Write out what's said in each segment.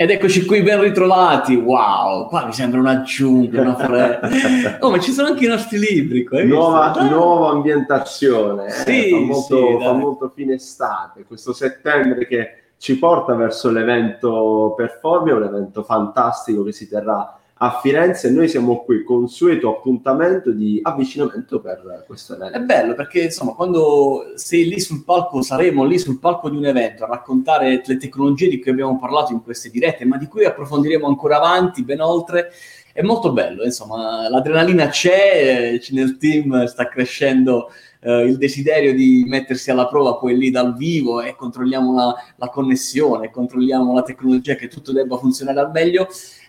Ed eccoci qui ben ritrovati, wow, qua mi sembra un'aggiunta, una fre... oh, ma ci sono anche i nostri libri qua. Nuova, nuova, ambientazione, eh, sì, fa, molto, sì, fa molto fine estate, questo settembre che ci porta verso l'evento Performia, un evento fantastico che si terrà a Firenze noi siamo qui, consueto appuntamento di avvicinamento per questo evento. È bello perché insomma quando sei lì sul palco, saremo lì sul palco di un evento a raccontare le tecnologie di cui abbiamo parlato in queste dirette, ma di cui approfondiremo ancora avanti, ben oltre. È molto bello, insomma, l'adrenalina c'è, eh, nel team sta crescendo eh, il desiderio di mettersi alla prova poi lì dal vivo e controlliamo la, la connessione, controlliamo la tecnologia che tutto debba funzionare al meglio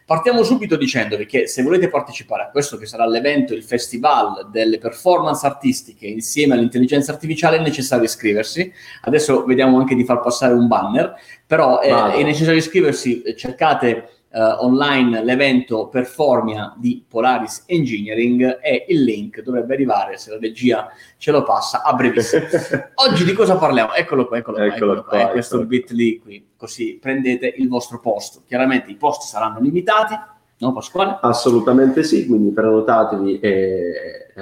Partiamo subito dicendovi che se volete partecipare a questo che sarà l'evento, il festival delle performance artistiche insieme all'intelligenza artificiale è necessario iscriversi. Adesso vediamo anche di far passare un banner, però è, è necessario iscriversi, cercate Uh, online l'evento Performia di Polaris Engineering e il link dovrebbe arrivare, se la regia ce lo passa, a brevissimo. Oggi di cosa parliamo? Eccolo qua, eccolo, eccolo qua, eccolo qua, qua questo bit lì qui, così prendete il vostro posto. Chiaramente i posti saranno limitati, no Pasquale? Assolutamente sì, quindi prenotatevi e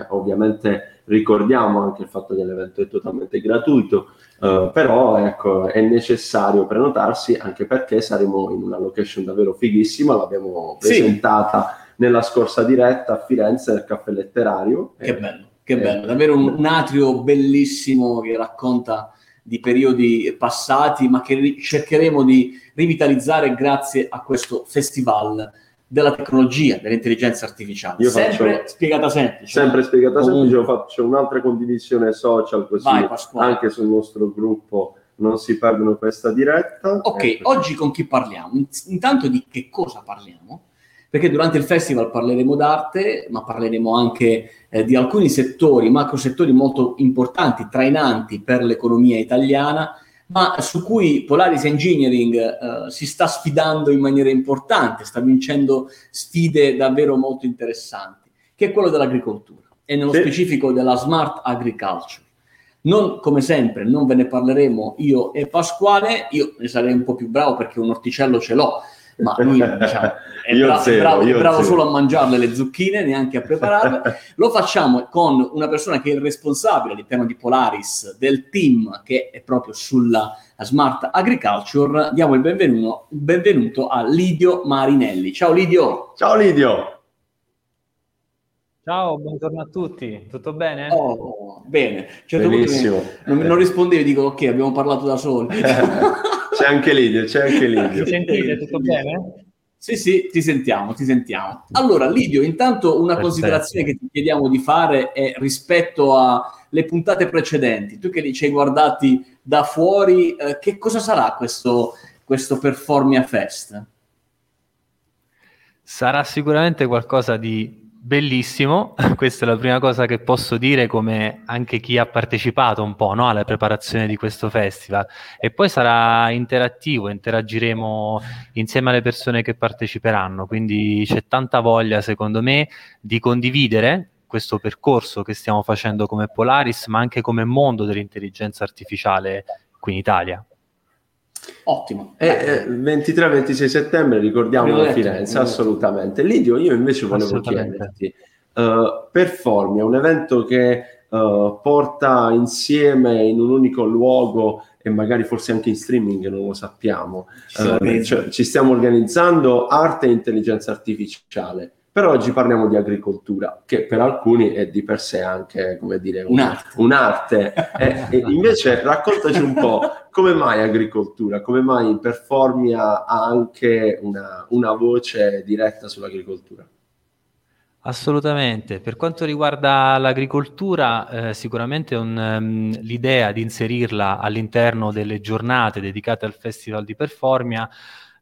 ovviamente ricordiamo anche il fatto che l'evento è totalmente gratuito Uh, però ecco, è necessario prenotarsi anche perché saremo in una location davvero fighissima, l'abbiamo presentata sì. nella scorsa diretta a Firenze nel caffè letterario. Che eh, bello, che eh, bello, davvero un, un, atrio bellissimo che racconta di periodi passati, ma che cercheremo di rivitalizzare grazie a questo festival della tecnologia, dell'intelligenza artificiale. Io sempre faccio, spiegata semplice. Sempre spiegata semplice, io faccio un'altra condivisione social così Vai, anche sul nostro gruppo non si perdono questa diretta. Ok, ecco. oggi con chi parliamo? Intanto di che cosa parliamo? Perché durante il festival parleremo d'arte, ma parleremo anche eh, di alcuni settori, macro settori molto importanti, trainanti per l'economia italiana, ma su cui Polaris Engineering eh, si sta sfidando in maniera importante, sta vincendo sfide davvero molto interessanti, che è quello dell'agricoltura e nello sì. specifico della smart agriculture. Non, come sempre, non ve ne parleremo io e Pasquale, io ne sarei un po' più bravo perché un orticello ce l'ho, ma lui diciamo, è, bra- zero, è bravo, è bravo solo a mangiarle le zucchine, neanche a prepararle. Lo facciamo con una persona che è il responsabile all'interno di Polaris del team che è proprio sulla Smart Agriculture. Diamo il benvenuto, benvenuto a Lidio Marinelli. Ciao Lidio. Ciao Lidio. Ciao, buongiorno a tutti, tutto bene? Oh, bene, certo Benissimo. Non, non rispondevi, dico ok, abbiamo parlato da soli. c'è anche Lidio, c'è anche Lidio. Ti sentite, tutto bene? Sì, sì, ti sentiamo, ti sentiamo. Allora, Lidio, intanto una Perfetto. considerazione che ti chiediamo di fare è rispetto alle puntate precedenti. Tu che li ci hai guardati da fuori, eh, che cosa sarà questo, questo Performia Fest? Sarà sicuramente qualcosa di Bellissimo, questa è la prima cosa che posso dire come anche chi ha partecipato un po' no, alla preparazione di questo festival. E poi sarà interattivo, interagiremo insieme alle persone che parteciperanno, quindi c'è tanta voglia secondo me di condividere questo percorso che stiamo facendo come Polaris ma anche come mondo dell'intelligenza artificiale qui in Italia. Ottimo. Eh, eh, 23-26 settembre ricordiamo a Firenze, assolutamente. Lidio, io invece volevo chiederti, uh, Performi è un evento che uh, porta insieme in un unico luogo e magari forse anche in streaming, non lo sappiamo. Uh, cioè, ci stiamo organizzando arte e intelligenza artificiale. Però oggi parliamo di agricoltura, che per alcuni è di per sé anche, come dire, un'arte. un'arte. e, e invece raccontaci un po' come mai agricoltura, come mai Performia ha anche una, una voce diretta sull'agricoltura? Assolutamente, per quanto riguarda l'agricoltura, eh, sicuramente un, um, l'idea di inserirla all'interno delle giornate dedicate al Festival di Performia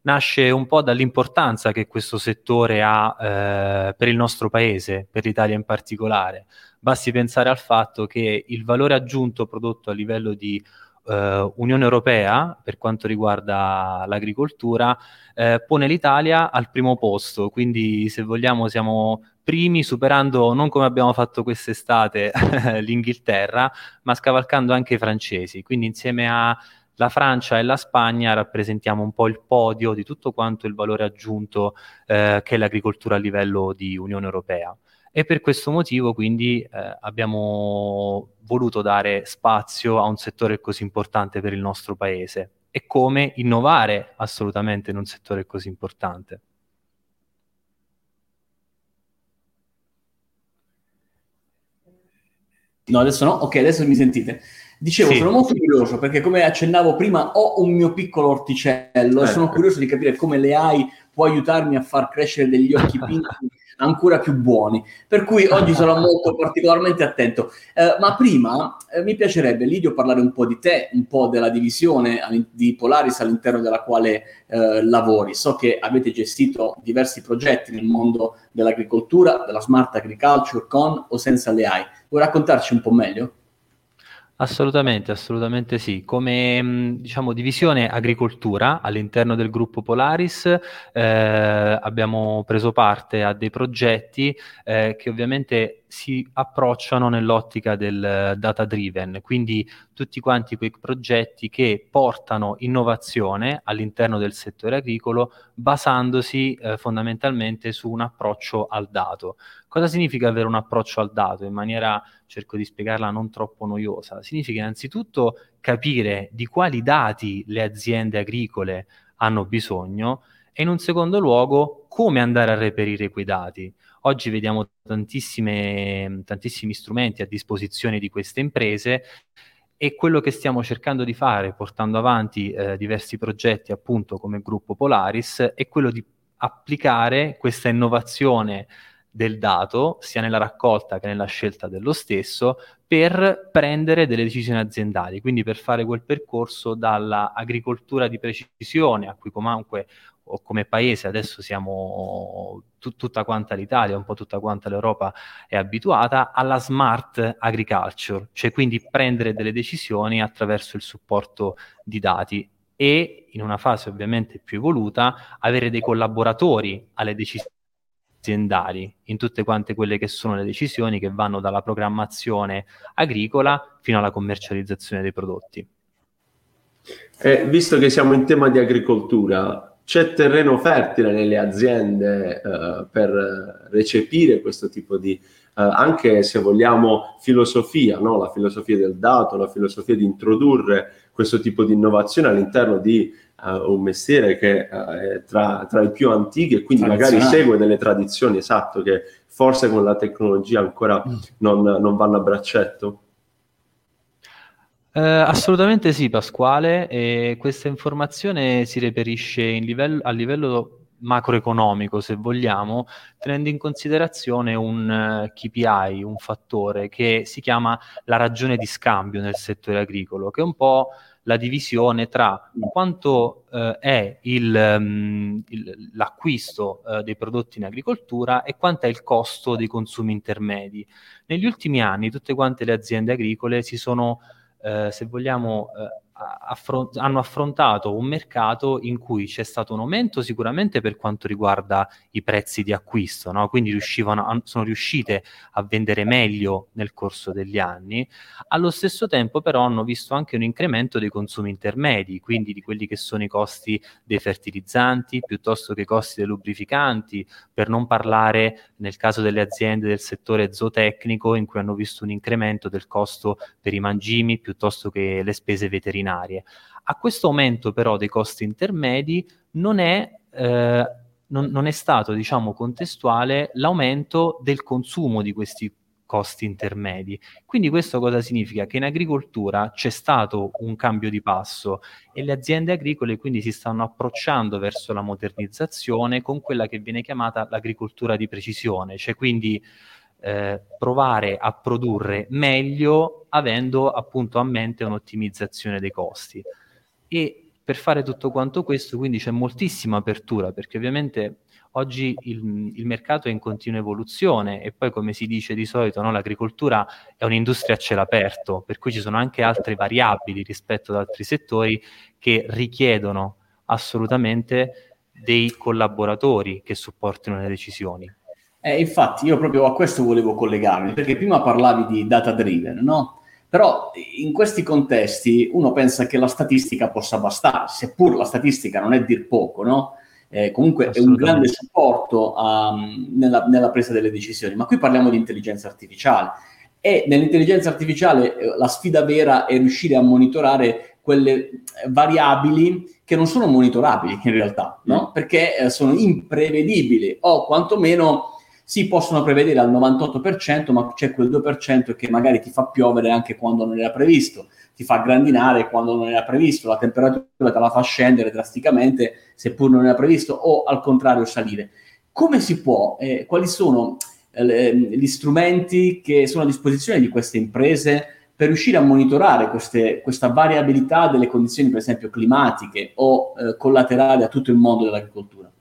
nasce un po' dall'importanza che questo settore ha eh, per il nostro paese, per l'Italia in particolare. Basti pensare al fatto che il valore aggiunto prodotto a livello di eh, Unione Europea per quanto riguarda l'agricoltura eh, pone l'Italia al primo posto, quindi se vogliamo siamo primi superando non come abbiamo fatto quest'estate l'Inghilterra, ma scavalcando anche i francesi. Quindi insieme a la Francia e la Spagna rappresentiamo un po' il podio di tutto quanto il valore aggiunto eh, che è l'agricoltura a livello di Unione Europea. E per questo motivo quindi eh, abbiamo voluto dare spazio a un settore così importante per il nostro paese e come innovare assolutamente in un settore così importante. No, adesso no? Ok, adesso mi sentite. Dicevo, sì. sono molto curioso perché come accennavo prima ho un mio piccolo orticello e sono curioso di capire come le AI può aiutarmi a far crescere degli occhi pinti ancora più buoni. Per cui oggi sarò molto particolarmente attento. Eh, ma prima eh, mi piacerebbe, Lidio, parlare un po' di te, un po' della divisione di Polaris all'interno della quale eh, lavori. So che avete gestito diversi progetti nel mondo dell'agricoltura, della smart agriculture, con o senza le AI. Vuoi raccontarci un po' meglio? Assolutamente, assolutamente sì. Come diciamo, divisione agricoltura all'interno del gruppo Polaris eh, abbiamo preso parte a dei progetti eh, che ovviamente si approcciano nell'ottica del data driven, quindi tutti quanti quei progetti che portano innovazione all'interno del settore agricolo basandosi eh, fondamentalmente su un approccio al dato. Cosa significa avere un approccio al dato in maniera, cerco di spiegarla non troppo noiosa? Significa innanzitutto capire di quali dati le aziende agricole hanno bisogno e in un secondo luogo come andare a reperire quei dati. Oggi vediamo tantissimi strumenti a disposizione di queste imprese e quello che stiamo cercando di fare, portando avanti eh, diversi progetti appunto come gruppo Polaris, è quello di applicare questa innovazione del dato, sia nella raccolta che nella scelta dello stesso, per prendere delle decisioni aziendali, quindi per fare quel percorso dalla agricoltura di precisione, a cui comunque o come paese adesso siamo t- tutta quanta l'Italia, un po' tutta quanta l'Europa è abituata alla smart agriculture, cioè quindi prendere delle decisioni attraverso il supporto di dati e in una fase ovviamente più evoluta avere dei collaboratori alle decisioni aziendali in tutte quante quelle che sono le decisioni che vanno dalla programmazione agricola fino alla commercializzazione dei prodotti. Eh, visto che siamo in tema di agricoltura, c'è terreno fertile nelle aziende eh, per recepire questo tipo di, eh, anche se vogliamo, filosofia, no? la filosofia del dato, la filosofia di introdurre questo tipo di innovazione all'interno di uh, un mestiere che uh, è tra, tra, i più antichi e quindi magari segue delle tradizioni, esatto, che forse con la tecnologia ancora mm. non, non vanno a braccetto. Eh, assolutamente sì, Pasquale, e questa informazione si reperisce livello, a livello macroeconomico, se vogliamo, tenendo in considerazione un eh, KPI, un fattore che si chiama la ragione di scambio nel settore agricolo, che è un po' la divisione tra quanto uh, è il, um, il, l'acquisto uh, dei prodotti in agricoltura e quanto è il costo dei consumi intermedi. Negli ultimi anni tutte quante le aziende agricole si sono eh, se vogliamo, eh, affront- hanno affrontato un mercato in cui c'è stato un aumento sicuramente per quanto riguarda i prezzi di acquisto, no? quindi a, sono riuscite a vendere meglio nel corso degli anni, allo stesso tempo però hanno visto anche un incremento dei consumi intermedi, quindi di quelli che sono i costi dei fertilizzanti piuttosto che i costi dei lubrificanti, per non parlare nel caso delle aziende del settore zootecnico in cui hanno visto un incremento del costo per i mangimi piuttosto che le spese veterinarie veterinarie. A questo aumento però dei costi intermedi non è, eh, non, non è stato diciamo, contestuale l'aumento del consumo di questi costi intermedi. Quindi questo cosa significa? Che in agricoltura c'è stato un cambio di passo e le aziende agricole quindi si stanno approcciando verso la modernizzazione con quella che viene chiamata l'agricoltura di precisione, cioè quindi eh, provare a produrre meglio avendo appunto a mente un'ottimizzazione dei costi. E per fare tutto quanto questo quindi c'è moltissima apertura perché ovviamente oggi il, il, mercato è in continua evoluzione e poi come si dice di solito no, l'agricoltura è un'industria a cielo aperto per cui ci sono anche altre variabili rispetto ad altri settori che richiedono assolutamente dei collaboratori che supportino le decisioni. Eh, infatti io proprio a questo volevo collegarmi, perché prima parlavi di data driven, no? Però in questi contesti uno pensa che la statistica possa bastare, seppur la statistica non è dir poco, no? Eh, comunque è un grande supporto um, nella, nella, presa delle decisioni. Ma qui parliamo di intelligenza artificiale e nell'intelligenza artificiale eh, la sfida vera è riuscire a monitorare quelle eh, variabili che non sono monitorabili in realtà, no? Mm. perché eh, sono imprevedibili o quantomeno si possono prevedere al 98%, ma c'è quel 2% che magari ti fa piovere anche quando non era previsto, ti fa grandinare quando non era previsto, la temperatura te la fa scendere drasticamente seppur non era previsto, o al contrario salire. Come si può, eh, quali sono eh, gli strumenti che sono a disposizione di queste imprese per riuscire a monitorare queste, questa variabilità delle condizioni, per esempio climatiche o eh, collaterali a tutto il mondo dell'agricoltura?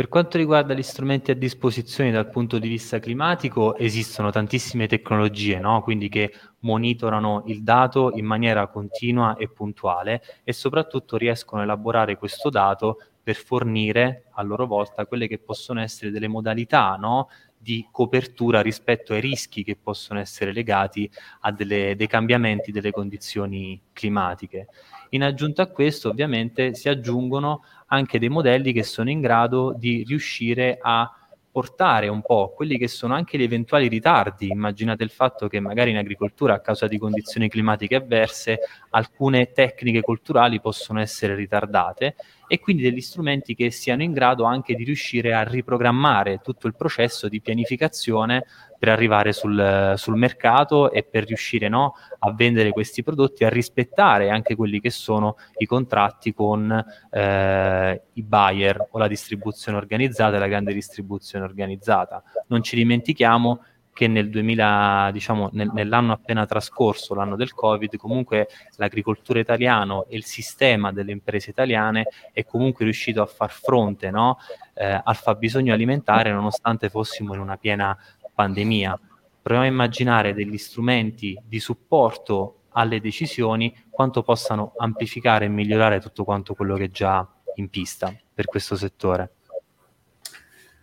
Per quanto riguarda gli strumenti a disposizione dal punto di vista climatico, esistono tantissime tecnologie, no? quindi che monitorano il dato in maniera continua e puntuale e soprattutto riescono a elaborare questo dato per fornire a loro volta quelle che possono essere delle modalità no? Di copertura rispetto ai rischi che possono essere legati a delle, dei cambiamenti delle condizioni climatiche. In aggiunta a questo, ovviamente, si aggiungono anche dei modelli che sono in grado di riuscire a portare un po' quelli che sono anche gli eventuali ritardi. Immaginate il fatto che magari in agricoltura, a causa di condizioni climatiche avverse, alcune tecniche culturali possono essere ritardate e quindi degli strumenti che siano in grado anche di riuscire a riprogrammare tutto il processo di pianificazione per arrivare sul, sul mercato e per riuscire no, a vendere questi prodotti, a rispettare anche quelli che sono i contratti con eh, i buyer o la distribuzione organizzata e la grande distribuzione organizzata. Non ci dimentichiamo che nel 2000, diciamo, nel, nell'anno appena trascorso, l'anno del Covid, comunque l'agricoltura italiana e il sistema delle imprese italiane è comunque riuscito a far fronte no, eh, al fabbisogno alimentare nonostante fossimo in una piena pandemia. Proviamo a immaginare degli strumenti di supporto alle decisioni, quanto possano amplificare e migliorare tutto quanto quello che è già in pista per questo settore.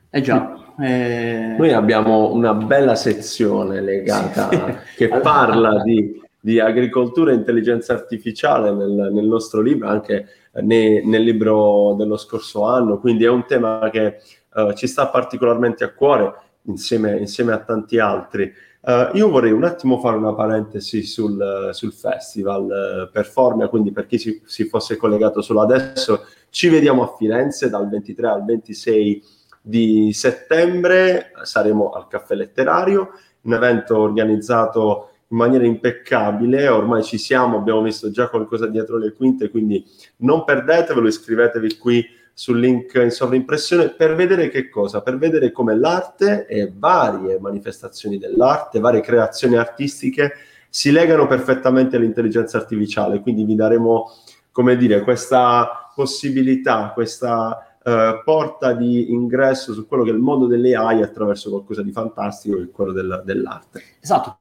Eh già. Eh... Noi abbiamo una bella sezione legata che parla di, di, agricoltura e intelligenza artificiale nel, nel nostro libro, anche ne, nel libro dello scorso anno, quindi è un tema che uh, ci sta particolarmente a cuore insieme, insieme a tanti altri. Uh, io vorrei un attimo fare una parentesi sul, sul festival uh, Performia, quindi per chi si, si, fosse collegato solo adesso, ci vediamo a Firenze dal 23 al 26 di settembre, saremo al Caffè Letterario, un evento organizzato in maniera impeccabile, ormai ci siamo, abbiamo visto già qualcosa dietro le quinte, quindi non perdetevelo, iscrivetevi qui sul link in sovraimpressione per vedere che cosa? Per vedere come l'arte e varie manifestazioni dell'arte, varie creazioni artistiche si legano perfettamente all'intelligenza artificiale. Quindi vi daremo, come dire, questa possibilità, questa eh, porta di ingresso su quello che è il mondo delle AI attraverso qualcosa di fantastico che è quello del, dell'arte. Esatto,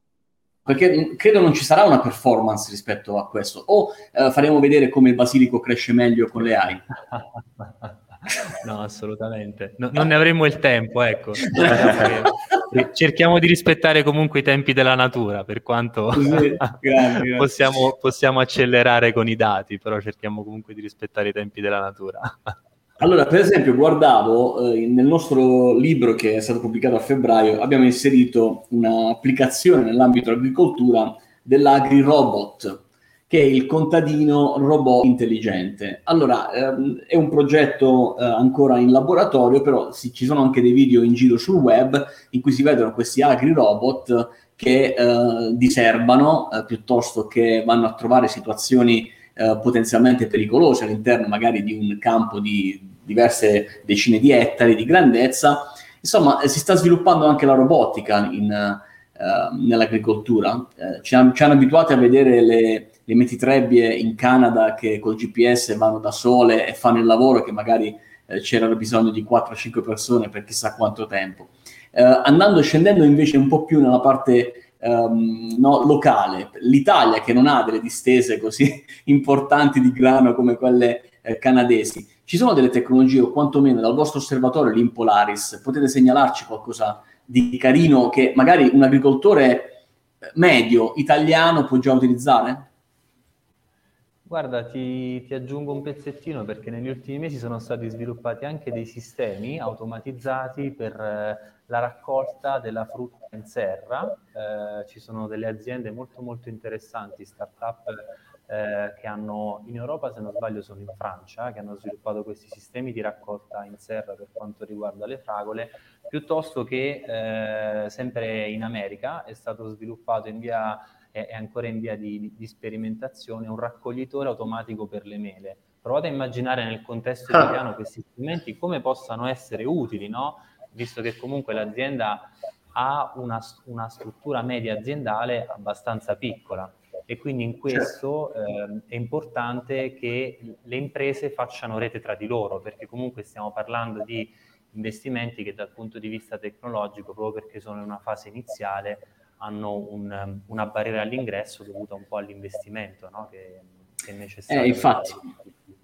perché credo non ci sarà una performance rispetto a questo. O eh, faremo vedere come il basilico cresce meglio con le AI. No, assolutamente. No, non ne avremo il tempo, ecco. Cerchiamo di rispettare comunque i tempi della natura, per quanto sì, possiamo, possiamo accelerare con i dati, però cerchiamo comunque di rispettare i tempi della natura. Allora, per esempio, guardavo eh, nel nostro libro che è stato pubblicato a febbraio, abbiamo inserito un'applicazione nell'ambito dell'agricoltura dell'agri-robot, che è il contadino robot intelligente. Allora, ehm, è un progetto eh, ancora in laboratorio, però sì, ci sono anche dei video in giro sul web in cui si vedono questi agri-robot che eh, diserbano eh, piuttosto che vanno a trovare situazioni eh, potenzialmente pericolose all'interno magari di un campo di diverse decine di ettari di grandezza. Insomma, eh, si sta sviluppando anche la robotica in, uh, nell'agricoltura. Uh, ci, han, ci, hanno abituati a vedere le, le metitrebbie in Canada che col GPS vanno da sole e fanno il lavoro che magari uh, c'era bisogno di 4-5 persone per chissà quanto tempo. andando scendendo invece un po' più nella parte um, no, locale. L'Italia, che non ha delle distese così importanti di grano come quelle eh, canadesi, ci sono delle tecnologie, o quantomeno dal vostro osservatorio, l'Impolaris, potete segnalarci qualcosa di carino che magari un agricoltore medio italiano può già utilizzare? Guarda, ti, ti, aggiungo un pezzettino perché negli ultimi mesi sono stati sviluppati anche dei sistemi automatizzati per eh, la raccolta della frutta in serra. Eh, ci sono delle aziende molto molto interessanti, start-up eh, che hanno in Europa, se non sbaglio sono in Francia, che hanno sviluppato questi sistemi di raccolta in serra per quanto riguarda le fragole, piuttosto che eh, sempre in America è stato sviluppato in via è, ancora in via di, di, sperimentazione, un raccoglitore automatico per le mele. Provate a immaginare nel contesto ah. italiano questi strumenti come possano essere utili, no? visto che comunque l'azienda ha una, una, struttura media aziendale abbastanza piccola e quindi in questo eh, è importante che le imprese facciano rete tra di loro, perché comunque stiamo parlando di investimenti che dal punto di vista tecnologico, proprio perché sono in una fase iniziale, hanno un, una barriera all'ingresso dovuta un po' all'investimento no? che, che, è necessario. Eh, infatti,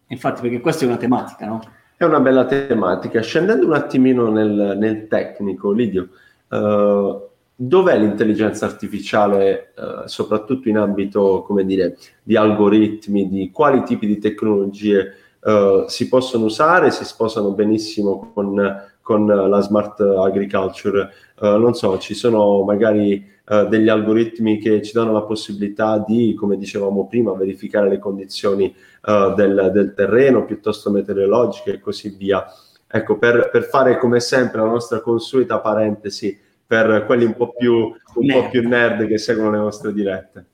infatti, perché questa è una tematica, no? È una bella tematica. Scendendo un attimino nel, nel tecnico, Lidio, uh, dov'è l'intelligenza artificiale, uh, soprattutto in ambito, come dire, di algoritmi, di quali tipi di tecnologie uh, si possono usare, si sposano benissimo con, con la smart agriculture? non so, ci sono magari eh, degli algoritmi che ci danno la possibilità di, come dicevamo prima, verificare le condizioni uh, del, del, terreno piuttosto meteorologiche e così via. Ecco, per, per, fare come sempre la nostra consueta parentesi per quelli un po' più, un. Po più nerd che seguono le nostre dirette.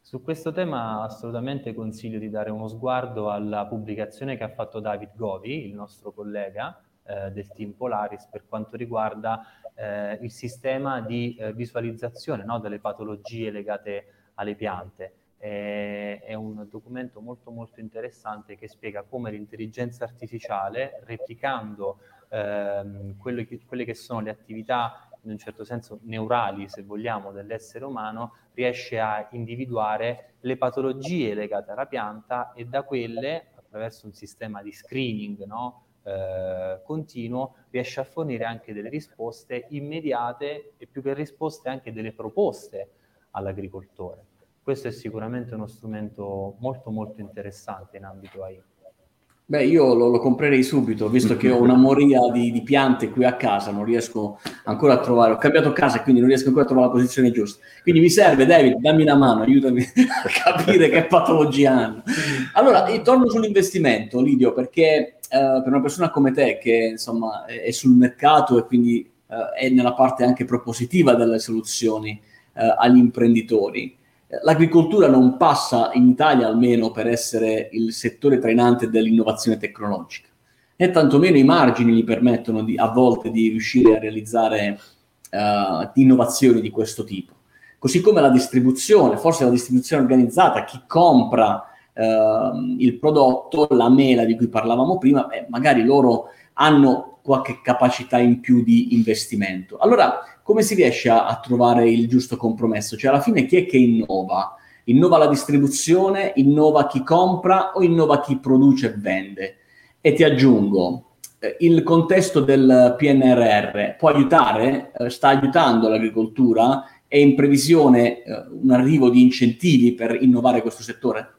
Su questo tema assolutamente consiglio di dare uno sguardo alla pubblicazione che ha fatto David Govi, il nostro collega eh, del team Polaris, per quanto riguarda eh, il sistema di eh, visualizzazione no, delle patologie legate alle piante. Eh, è un documento molto molto interessante che spiega come l'intelligenza artificiale, replicando ehm, quelle, che, quelle che sono le attività in un certo senso neurali, se vogliamo, dell'essere umano, riesce a individuare le patologie legate alla pianta e da quelle, attraverso un sistema di screening, no? Eh, continuo riesce a fornire anche delle risposte immediate e più che risposte anche delle proposte all'agricoltore. Questo è sicuramente uno strumento molto molto interessante in ambito AI. Beh, io lo, lo, comprerei subito, visto che ho una moria di, di, piante qui a casa, non riesco ancora a trovare, ho cambiato casa e quindi non riesco ancora a trovare la posizione giusta. Quindi mi serve, David, dammi una mano, aiutami a capire che patologia hanno. Allora, torno sull'investimento, Lidio, perché eh, per una persona come te che insomma è, sul mercato e quindi uh, è nella parte anche propositiva delle soluzioni uh, agli imprenditori, l'agricoltura non passa in Italia almeno per essere il settore trainante dell'innovazione tecnologica, né tantomeno i margini gli permettono di, a volte di riuscire a realizzare innovazioni di questo tipo. Così come la distribuzione, forse la distribuzione organizzata, chi compra uh, il prodotto, la mela di cui parlavamo prima, beh, magari loro hanno qualche capacità in più di investimento. Allora, come si riesce a, a trovare il giusto compromesso? Cioè, alla fine chi è che innova? Innova la distribuzione, innova chi compra o innova chi produce e vende? E ti aggiungo, eh, il contesto del PNRR può aiutare, eh, sta aiutando l'agricoltura? È in previsione eh, un arrivo di incentivi per innovare questo settore?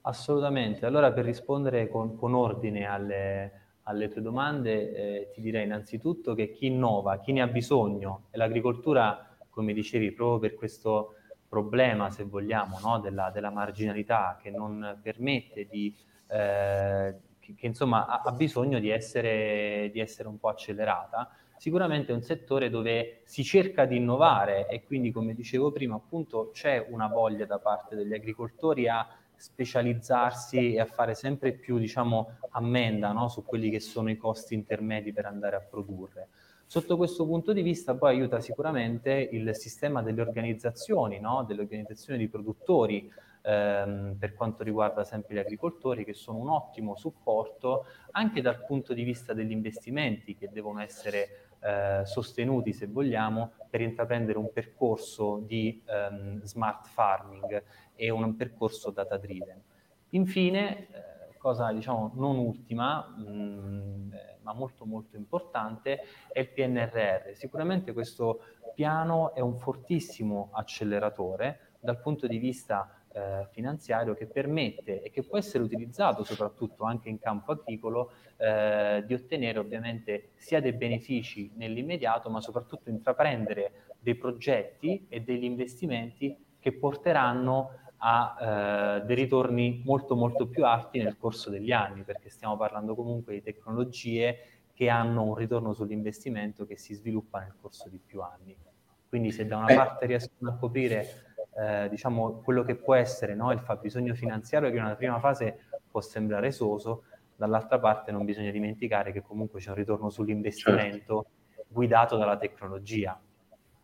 Assolutamente. Allora, per rispondere con, con ordine alle, alle, tue domande, eh, ti direi innanzitutto che chi innova, chi ne ha bisogno, e l'agricoltura, come dicevi, proprio per questo problema, se vogliamo, no? della, della, marginalità che non permette di... Eh, che, insomma ha, ha bisogno di essere, di essere un po' accelerata, sicuramente è un settore dove si cerca di innovare e quindi, come dicevo prima, appunto c'è una voglia da parte degli agricoltori a specializzarsi e a fare sempre più, diciamo, ammenda no? su quelli che sono i costi intermedi per andare a produrre. Sotto questo punto di vista poi aiuta sicuramente il sistema delle organizzazioni, no? delle organizzazioni di produttori, ehm, per quanto riguarda sempre gli agricoltori, che sono un ottimo supporto anche dal punto di vista degli investimenti che devono essere eh, sostenuti, se vogliamo, per intraprendere un percorso di ehm, smart farming e un percorso data driven. Infine, eh, cosa diciamo non ultima, mh, mm, ma molto molto importante, è il PNRR. Sicuramente questo piano è un fortissimo acceleratore dal punto di vista eh, finanziario che permette e che può essere utilizzato soprattutto anche in campo agricolo eh, di ottenere ovviamente sia dei benefici nell'immediato ma soprattutto intraprendere dei progetti e degli investimenti che porteranno a eh, dei ritorni molto molto più alti nel corso degli anni perché stiamo parlando comunque di tecnologie che hanno un ritorno sull'investimento che si sviluppa nel corso di più anni. Quindi se da una parte riescono a coprire eh, diciamo, quello che può essere no, il fabbisogno finanziario che in una prima fase può sembrare esoso, dall'altra parte non bisogna dimenticare che comunque c'è un ritorno sull'investimento certo. guidato dalla tecnologia,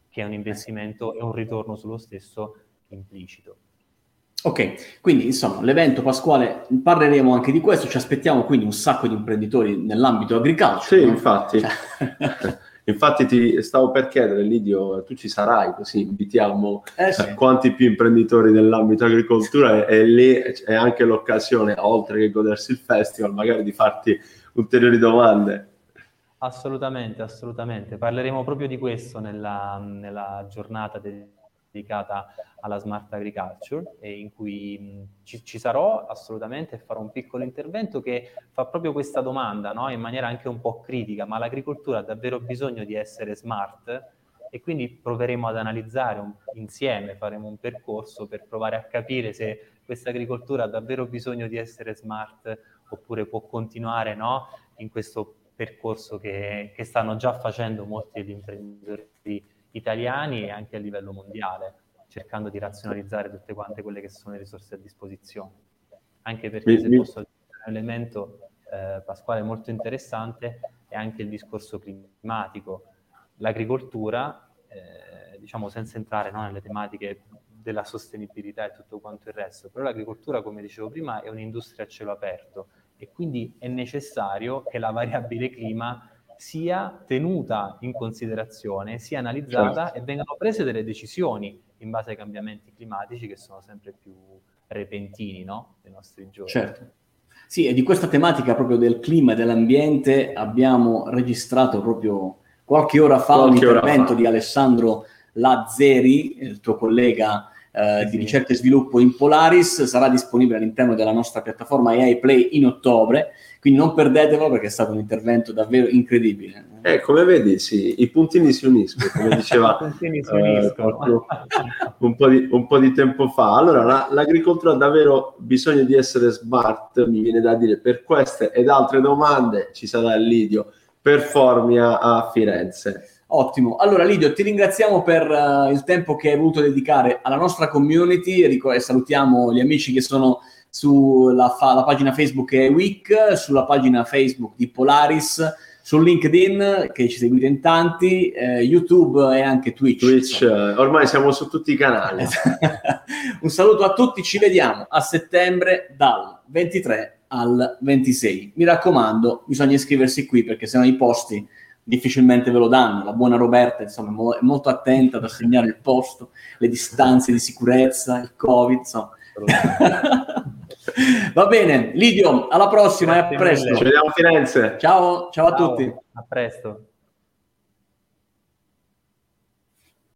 che è un investimento e un ritorno sullo stesso implicito. Ok, quindi insomma l'evento Pasquale parleremo anche di questo, ci aspettiamo quindi un sacco di imprenditori nell'ambito agricolo. Sì, no? infatti. Cioè... Infatti ti stavo per chiedere, Lidio, tu ci sarai così invitiamo eh sì. quanti più imprenditori nell'ambito agricoltura e, e lì è anche l'occasione, oltre che godersi il festival, magari di farti ulteriori domande. Assolutamente, assolutamente. Parleremo proprio di questo nella, nella giornata del dedicata alla smart agriculture in cui ci, ci, sarò assolutamente e farò un piccolo intervento che fa proprio questa domanda no? in maniera anche un po' critica, ma l'agricoltura ha davvero bisogno di essere smart? E quindi proveremo ad analizzare un, insieme, faremo un percorso per provare a capire se questa agricoltura ha davvero bisogno di essere smart oppure può continuare no? in questo percorso che, che stanno già facendo molti degli imprenditori italiani e anche a livello mondiale, cercando di razionalizzare tutte quante quelle che sono le risorse a disposizione. Anche perché mi, se mi... posso aggiungere un elemento, eh, Pasquale, molto interessante, è anche il discorso climatico. L'agricoltura, eh, diciamo senza entrare no, nelle tematiche della sostenibilità e tutto quanto il resto, però l'agricoltura, come dicevo prima, è un'industria a cielo aperto e quindi è necessario che la variabile clima sia tenuta in considerazione, sia analizzata certo. e vengano prese delle decisioni in base ai cambiamenti climatici che sono sempre più repentini no? nei nostri giorni. Certo. Sì, e di questa tematica proprio del clima e dell'ambiente abbiamo registrato proprio qualche ora fa qualche un intervento fa. di Alessandro Lazzeri, il tuo collega eh, di ricerca e sviluppo in Polaris, sarà disponibile all'interno della nostra piattaforma AI Play in ottobre, quindi non perdetelo perché è stato un intervento davvero incredibile. Eh, come vedi, sì, i puntini si uniscono, come diceva si uniscono. Eh, un, po di, un, po di, tempo fa. Allora, la, l'agricoltura ha davvero bisogno di essere smart, mi viene da dire, per queste ed altre domande ci sarà Lidio per Formia a Firenze. Ottimo. Allora, Lidio, ti ringraziamo per uh, il tempo che hai voluto dedicare alla nostra community Ric- e salutiamo gli amici che sono sulla fa- pagina Facebook e Week, sulla pagina Facebook di Polaris, su LinkedIn che ci seguite in tanti, eh, YouTube e anche Twitch. Twitch, insomma. ormai siamo su tutti i canali. Un saluto a tutti, ci vediamo a settembre dal 23 al 26. Mi raccomando, bisogna iscriversi qui perché sennò i posti difficilmente ve lo danno. La buona Roberta, insomma, è molto attenta ad assegnare il posto, le distanze di sicurezza, il Covid, insomma. Va bene, Lidio, alla prossima e a presto. Ci vediamo a Firenze. Ciao, ciao, ciao a tutti. A presto.